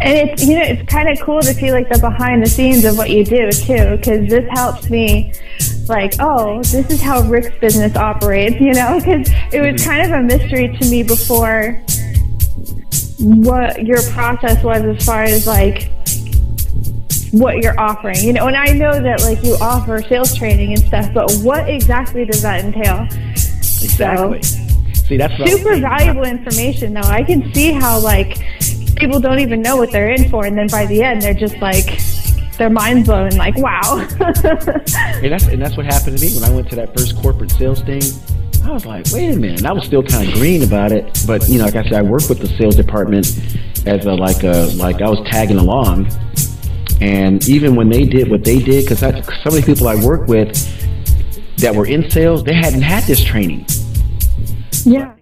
and it's you know it's kind of cool to see like the behind the scenes of what you do too, because this helps me like, oh, this is how Rick's business operates, you know, because it was Mm-hmm. kind of a mystery to me before what your process was as far as like what you're offering, you know, and I know that like you offer sales training and stuff, but what exactly does that entail? Exactly. See, that's what I was Super valuable information though. I can see how like people don't even know what they're in for, and then by the end they're just like their mind's blown, like wow. And that's and that's what happened to me when I went to that first corporate sales thing. I was like, wait a minute. And I was still kind of green about it, but you know, like I said, I worked with the sales department as a like a like I was tagging along. And even when they did what they did, because some of the people I work with that were in sales, they hadn't had this training. yeah.